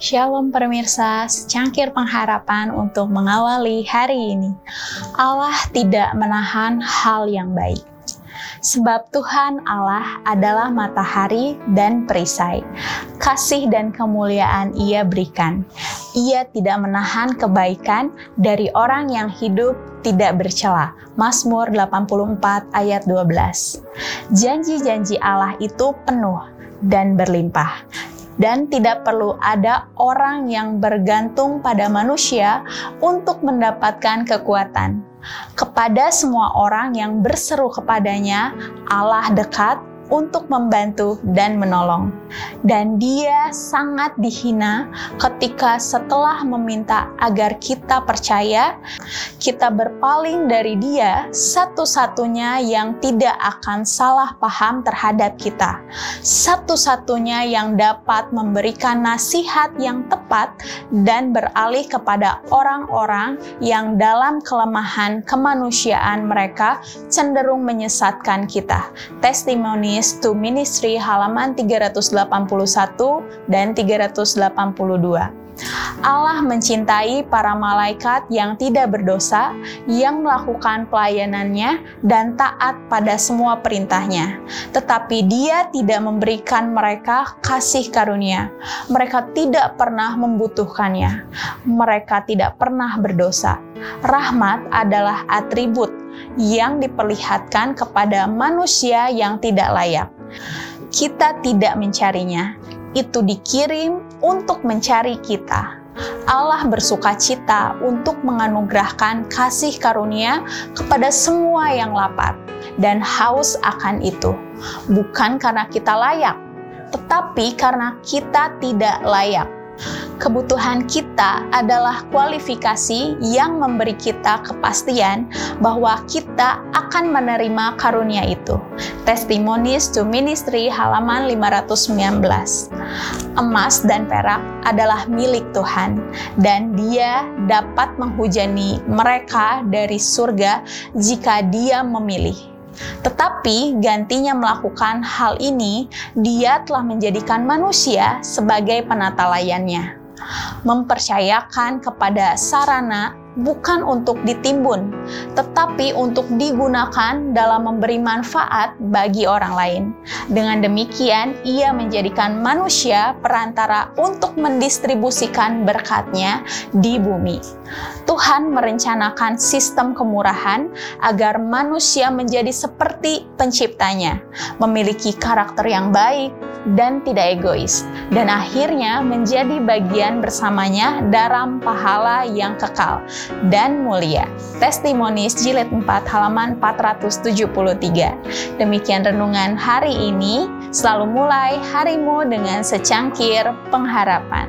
Shalom pemirsa, secangkir pengharapan untuk mengawali hari ini. Allah tidak menahan hal yang baik. Sebab Tuhan Allah adalah matahari dan perisai. Kasih dan kemuliaan ia berikan. Ia tidak menahan kebaikan dari orang yang hidup tidak bercela. Mazmur 84 ayat 12. Janji-janji Allah itu penuh dan berlimpah dan tidak perlu ada orang yang bergantung pada manusia untuk mendapatkan kekuatan. Kepada semua orang yang berseru kepadanya, Allah dekat untuk membantu dan menolong. Dan dia sangat dihina ketika setelah meminta agar kita percaya, kita berpaling dari dia satu-satunya yang tidak akan salah paham terhadap kita. Satu-satunya yang dapat memberikan nasihat yang tepat dan beralih kepada orang-orang yang dalam kelemahan kemanusiaan mereka cenderung menyesatkan kita. Testimoni Witness to Ministry halaman 381 dan 382. Allah mencintai para malaikat yang tidak berdosa, yang melakukan pelayanannya dan taat pada semua perintahnya. Tetapi dia tidak memberikan mereka kasih karunia. Mereka tidak pernah membutuhkannya. Mereka tidak pernah berdosa. Rahmat adalah atribut yang diperlihatkan kepada manusia yang tidak layak. Kita tidak mencarinya, itu dikirim untuk mencari kita. Allah bersuka cita untuk menganugerahkan kasih karunia kepada semua yang lapar dan haus akan itu, bukan karena kita layak, tetapi karena kita tidak layak Kebutuhan kita adalah kualifikasi yang memberi kita kepastian bahwa kita akan menerima karunia itu. Testimonies to Ministry halaman 519. Emas dan perak adalah milik Tuhan dan dia dapat menghujani mereka dari surga jika dia memilih. Tetapi gantinya melakukan hal ini, dia telah menjadikan manusia sebagai penata layannya. Mempercayakan kepada sarana bukan untuk ditimbun, tetapi untuk digunakan dalam memberi manfaat bagi orang lain. Dengan demikian, ia menjadikan manusia perantara untuk mendistribusikan berkatnya di bumi. Tuhan merencanakan sistem kemurahan agar manusia menjadi seperti penciptanya, memiliki karakter yang baik dan tidak egois, dan akhirnya menjadi bagian bersamanya dalam pahala yang kekal dan mulia. Testimonis jilid 4 halaman 473. Demikian renungan hari ini. Selalu mulai harimu dengan secangkir pengharapan.